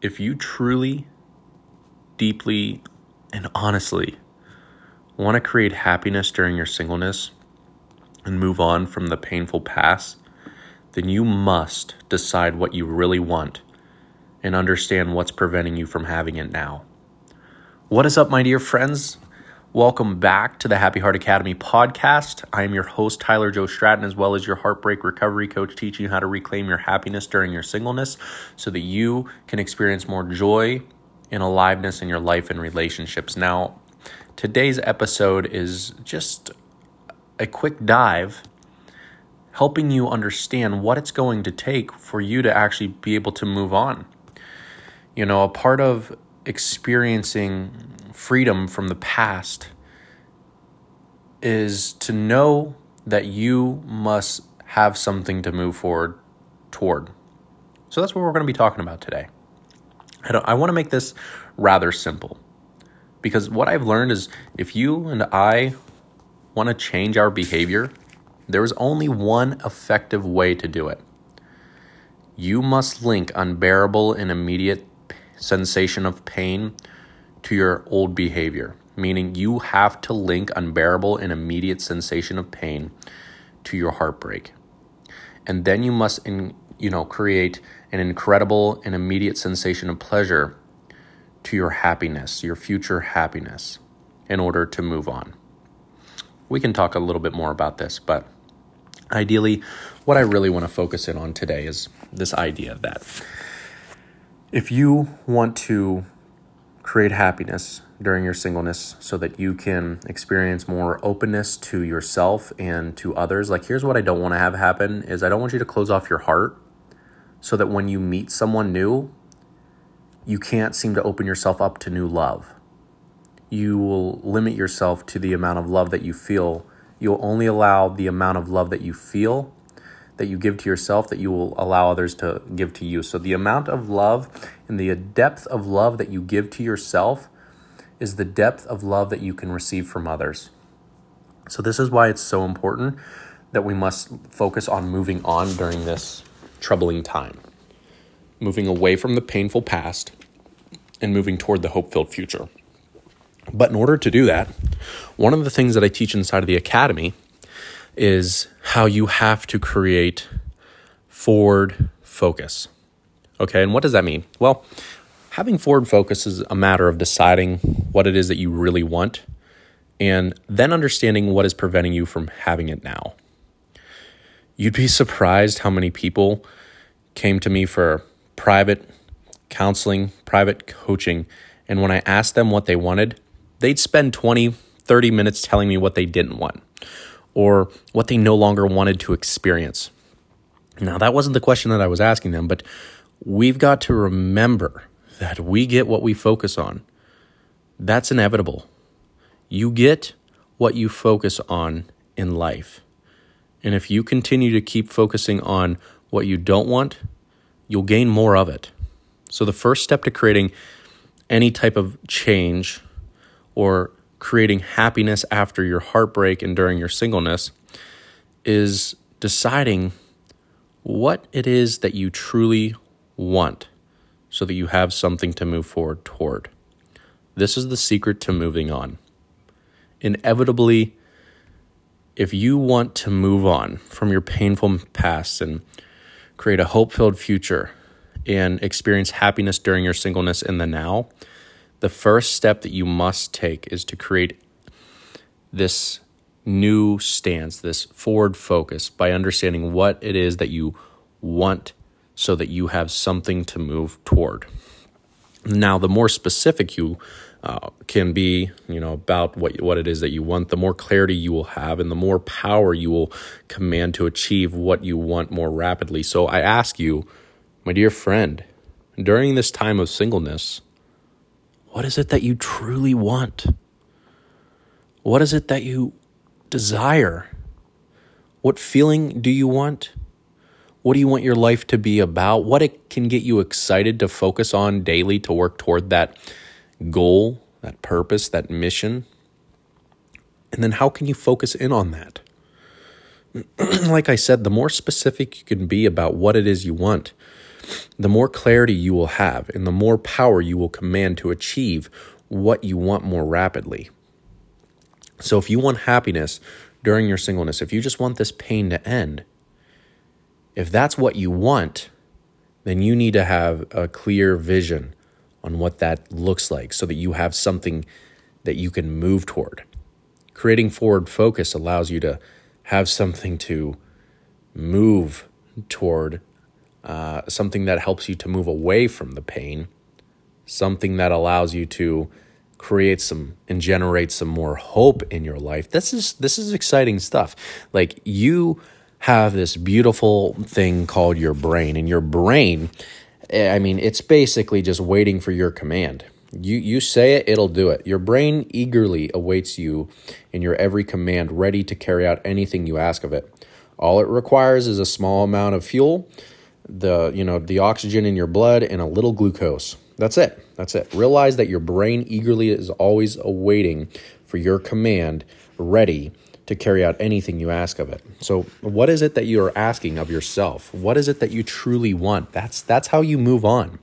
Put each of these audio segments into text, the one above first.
if you truly, deeply, and honestly want to create happiness during your singleness and move on from the painful past, then you must decide what you really want and understand what's preventing you from having it now. What is up, my dear friends? Welcome back to the Happy Heart Academy podcast. I am your host, Tyler Joe Stratton, as well as your heartbreak recovery coach, teaching you how to reclaim your happiness during your singleness so that you can experience more joy and aliveness in your life and relationships. Now, today's episode is just a quick dive helping you understand what it's going to take for you to actually be able to move on. You know, a part of experiencing freedom from the past is to know that you must have something to move forward toward. So that's what we're going to be talking about today. I, I want to make this rather simple because what I've learned is if you and I want to change our behavior, there is only one effective way to do it. You must link unbearable and immediate sensation of pain to your old behavior, meaning you have to link unbearable and immediate sensation of pain to your heartbreak. And then you must in, you know create an incredible and immediate sensation of pleasure to your happiness, your future happiness in order to move on. We can talk a little bit more about this, but ideally what I really want to focus in on today is this idea that if you want to create happiness during your singleness so that you can experience more openness to yourself and to others like here's what i don't want to have happen is i don't want you to close off your heart so that when you meet someone new you can't seem to open yourself up to new love. You will limit yourself to the amount of love that you feel. You'll only allow the amount of love that you feel that you give to yourself that you will allow others to give to you. So, the amount of love and the depth of love that you give to yourself is the depth of love that you can receive from others. So, this is why it's so important that we must focus on moving on during this troubling time, moving away from the painful past and moving toward the hope filled future. But in order to do that, one of the things that I teach inside of the academy is how you have to create forward focus. Okay, and what does that mean? Well, having forward focus is a matter of deciding what it is that you really want and then understanding what is preventing you from having it now. You'd be surprised how many people came to me for private counseling, private coaching, and when I asked them what they wanted, they'd spend 20, 30 minutes telling me what they didn't want or what they no longer wanted to experience. Now, that wasn't the question that I was asking them, but we've got to remember that we get what we focus on. That's inevitable. You get what you focus on in life. And if you continue to keep focusing on what you don't want, you'll gain more of it. So, the first step to creating any type of change or creating happiness after your heartbreak and during your singleness is deciding what it is that you truly want so that you have something to move forward toward. This is the secret to moving on. Inevitably, if you want to move on from your painful past and create a hope filled future and experience happiness during your singleness in the now, the first step that you must take is to create this new stance, this forward focus by understanding what it is that you want so that you have something to move toward. Now, the more specific you uh, can be, you know, about what what it is that you want, the more clarity you will have, and the more power you will command to achieve what you want more rapidly. So, I ask you, my dear friend, during this time of singleness, what is it that you truly want? What is it that you desire? What feeling do you want? What do you want your life to be about? What it can get you excited to focus on daily to work toward that goal, that purpose, that mission? And then how can you focus in on that? like I said, the more specific you can be about what it is you want, the more clarity you will have and the more power you will command to achieve what you want more rapidly. So, if you want happiness during your singleness, if you just want this pain to end, if that's what you want, then you need to have a clear vision on what that looks like so that you have something that you can move toward. Creating forward focus allows you to have something to move toward, uh, something that helps you to move away from the pain, something that allows you to create some and generate some more hope in your life. This is this is exciting stuff. Like you have this beautiful thing called your brain and your brain I mean it's basically just waiting for your command. You you say it, it'll do it. Your brain eagerly awaits you in your every command, ready to carry out anything you ask of it. All it requires is a small amount of fuel, the you know, the oxygen in your blood and a little glucose. That's it. That's it. Realize that your brain eagerly is always awaiting for your command, ready to carry out anything you ask of it. So, what is it that you are asking of yourself? What is it that you truly want? That's that's how you move on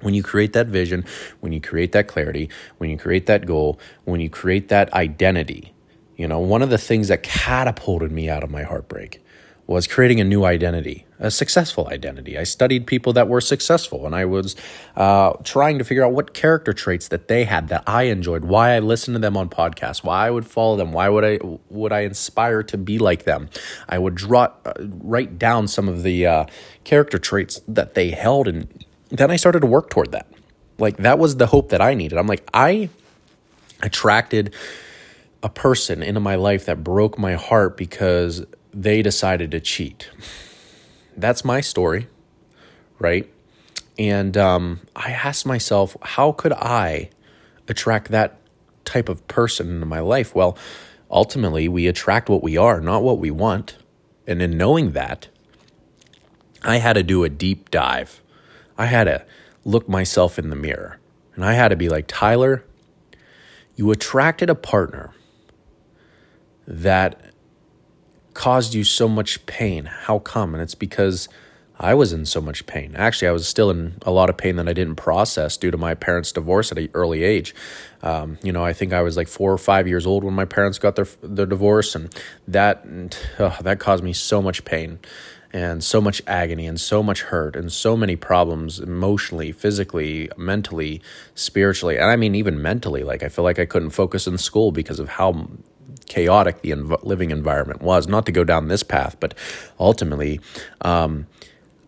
when you create that vision, when you create that clarity, when you create that goal, when you create that identity, you know, one of the things that catapulted me out of my heartbreak was creating a new identity, a successful identity. I studied people that were successful and I was uh, trying to figure out what character traits that they had that I enjoyed, why I listened to them on podcasts, why I would follow them, why would I would I inspire to be like them. I would draw uh, write down some of the uh, character traits that they held and then I started to work toward that. Like that was the hope that I needed. I'm like, I attracted a person into my life that broke my heart because they decided to cheat. That's my story, right? And um, I asked myself, how could I attract that type of person into my life? Well, ultimately, we attract what we are, not what we want. And in knowing that, I had to do a deep dive I had to look myself in the mirror and I had to be like, Tyler, you attracted a partner that caused you so much pain. How come? And it's because I was in so much pain. Actually, I was still in a lot of pain that I didn't process due to my parents' divorce at an early age. Um, you know, I think I was like four or five years old when my parents got their their divorce, and that that caused me so much pain and so much agony and so much hurt and so many problems emotionally, physically, mentally, spiritually, and I mean even mentally. Like I feel like I couldn't focus in school because of how chaotic the env- living environment was. Not to go down this path, but ultimately, um,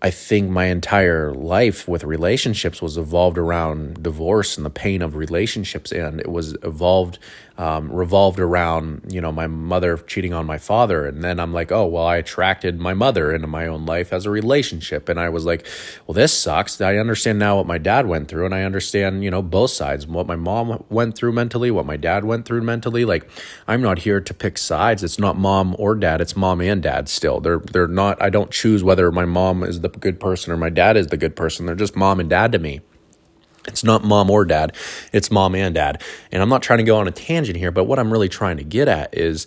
I think my entire life with relationships was evolved around divorce and the pain of relationships, and it was evolved, um, revolved around you know my mother cheating on my father, and then I'm like, oh well, I attracted my mother into my own life as a relationship, and I was like, well, this sucks. I understand now what my dad went through, and I understand you know both sides, what my mom went through mentally, what my dad went through mentally. Like, I'm not here to pick sides. It's not mom or dad. It's mom and dad. Still, they're they're not. I don't choose whether my mom is the good person or my dad is the good person. They're just mom and dad to me. It's not mom or dad, it's mom and dad. And I'm not trying to go on a tangent here, but what I'm really trying to get at is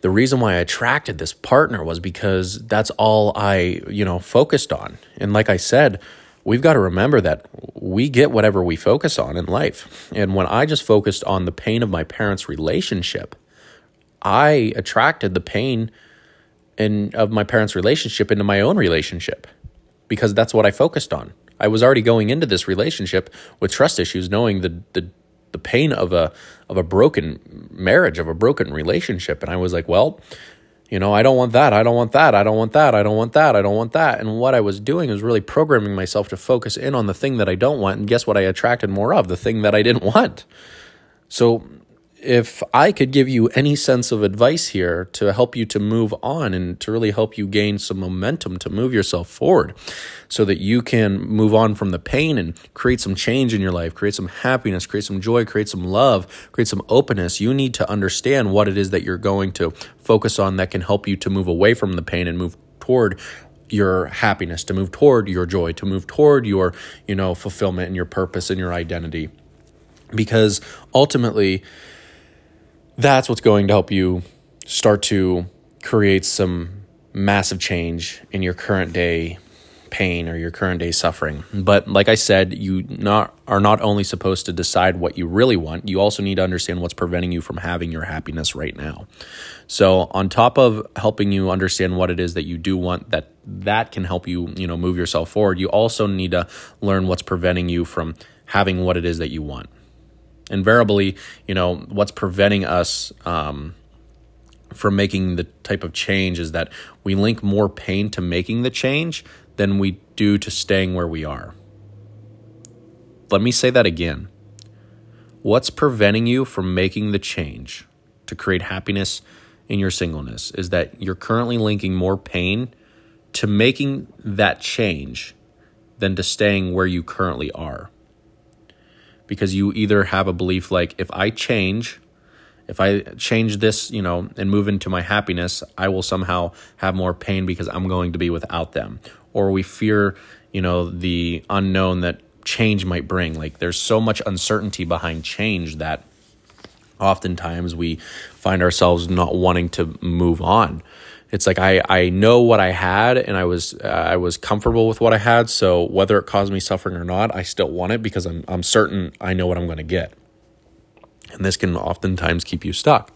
the reason why I attracted this partner was because that's all I, you know, focused on. And like I said, we've got to remember that we get whatever we focus on in life. And when I just focused on the pain of my parents' relationship, I attracted the pain in of my parents' relationship into my own relationship because that's what I focused on. I was already going into this relationship with trust issues, knowing the the the pain of a of a broken marriage, of a broken relationship, and I was like, well, you know, I don't want that. I don't want that. I don't want that. I don't want that. I don't want that. And what I was doing was really programming myself to focus in on the thing that I don't want. And guess what? I attracted more of the thing that I didn't want. So if I could give you any sense of advice here to help you to move on and to really help you gain some momentum to move yourself forward so that you can move on from the pain and create some change in your life, create some happiness, create some joy, create some love, create some openness, you need to understand what it is that you're going to focus on that can help you to move away from the pain and move toward your happiness, to move toward your joy, to move toward your, you know, fulfillment and your purpose and your identity. Because ultimately, that's what's going to help you start to create some massive change in your current day pain or your current day suffering. But like I said, you not are not only supposed to decide what you really want, you also need to understand what's preventing you from having your happiness right now. So, on top of helping you understand what it is that you do want that that can help you, you know, move yourself forward, you also need to learn what's preventing you from having what it is that you want. Invariably, you know, what's preventing us um, from making the type of change is that we link more pain to making the change than we do to staying where we are. Let me say that again. What's preventing you from making the change to create happiness in your singleness is that you're currently linking more pain to making that change than to staying where you currently are. Because you either have a belief like, if I change, if I change this, you know, and move into my happiness, I will somehow have more pain because I'm going to be without them. Or we fear, you know, the unknown that change might bring. Like there's so much uncertainty behind change that oftentimes we find ourselves not wanting to move on. It's like I, I know what I had and I was uh, I was comfortable with what I had. So whether it caused me suffering or not, I still want it because I'm I'm certain I know what I'm going to get. And this can oftentimes keep you stuck.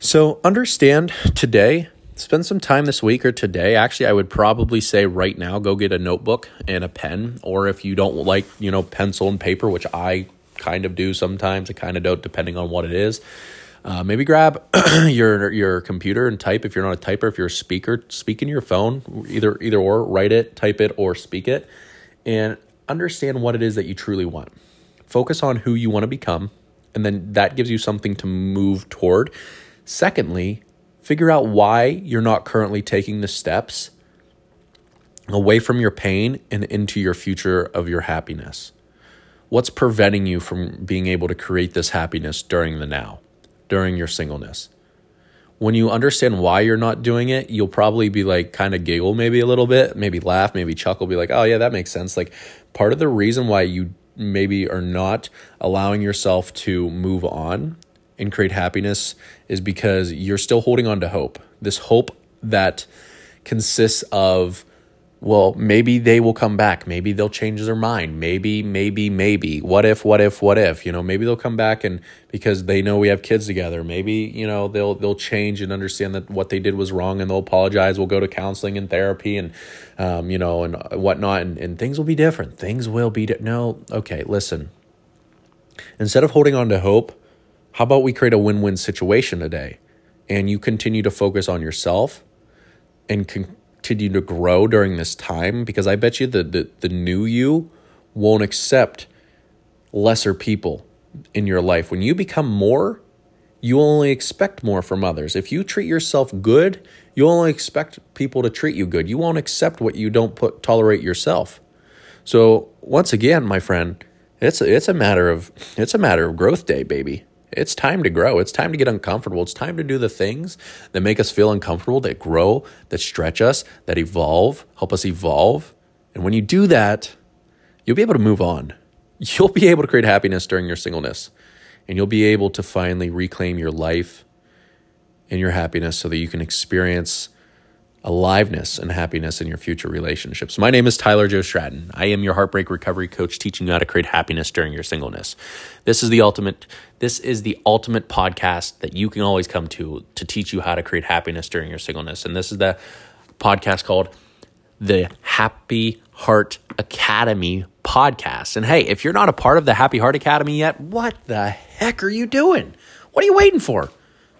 So understand today, spend some time this week or today. Actually, I would probably say right now, go get a notebook and a pen. Or if you don't like, you know, pencil and paper, which I kind of do sometimes, I kind of don't, depending on what it is. Uh, maybe grab your your computer and type if you're not a typer. If you're a speaker, speak in your phone. Either either or, write it, type it, or speak it, and understand what it is that you truly want. Focus on who you want to become and then that gives you something to move toward. Secondly, figure out why you're not currently taking the steps away from your pain and into your future of your happiness. What's preventing you from being able to create this happiness during the now, during your singleness? When you understand why you're not doing it, you'll probably be like kind of giggle maybe a little bit, maybe laugh, maybe chuckle, be like, oh, yeah, that makes sense. Like part of the reason why you maybe are not allowing yourself to move on and create happiness is because you're still holding on to hope. This hope that consists of well, maybe they will come back. Maybe they'll change their mind. Maybe, maybe, maybe. What if, what if, what if? You know, maybe they'll come back and because they know we have kids together. Maybe, you know, they'll they'll change and understand that what they did was wrong and they'll apologize. We'll go to counseling and therapy and um, you know, and whatnot, and, and things will be different. Things will be di- no, okay, listen. Instead of holding on to hope, how about we create a win-win situation today? And you continue to focus on yourself and con- continue to grow during this time because I bet you the, the, the new you won't accept lesser people in your life. When you become more, you only expect more from others. If you treat yourself good, you only expect people to treat you good. You won't accept what you don't put tolerate yourself. So once again, my friend, it's it's a matter of it's a matter of growth day, baby. It's time to grow. It's time to get uncomfortable. It's time to do the things that make us feel uncomfortable, that grow, that stretch us, that evolve, help us evolve. And when you do that, you'll be able to move on. You'll be able to create happiness during your singleness. And you'll be able to finally reclaim your life and your happiness so that you can experience aliveness and happiness in your future relationships. My name is Tyler Joe Stratton. I am your heartbreak recovery coach teaching you how to create happiness during your singleness. This is the ultimate this is the ultimate podcast that you can always come to to teach you how to create happiness during your singleness. And this is the podcast called the Happy Heart Academy podcast. And hey, if you're not a part of the Happy Heart Academy yet, what the heck are you doing? What are you waiting for?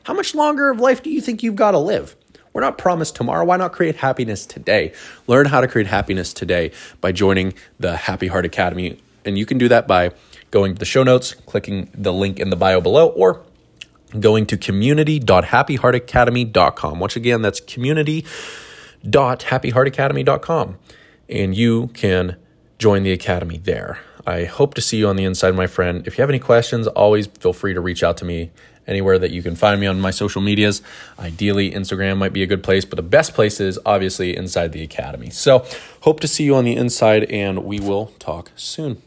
How much longer of life do you think you've got to live? We're not promised tomorrow. Why not create happiness today? Learn how to create happiness today by joining the Happy Heart Academy. And you can do that by going to the show notes, clicking the link in the bio below, or going to community.happyheartacademy.com. Once again, that's community.happyheartacademy.com. And you can join the academy there. I hope to see you on the inside, my friend. If you have any questions, always feel free to reach out to me anywhere that you can find me on my social medias. Ideally, Instagram might be a good place, but the best place is obviously inside the academy. So, hope to see you on the inside, and we will talk soon.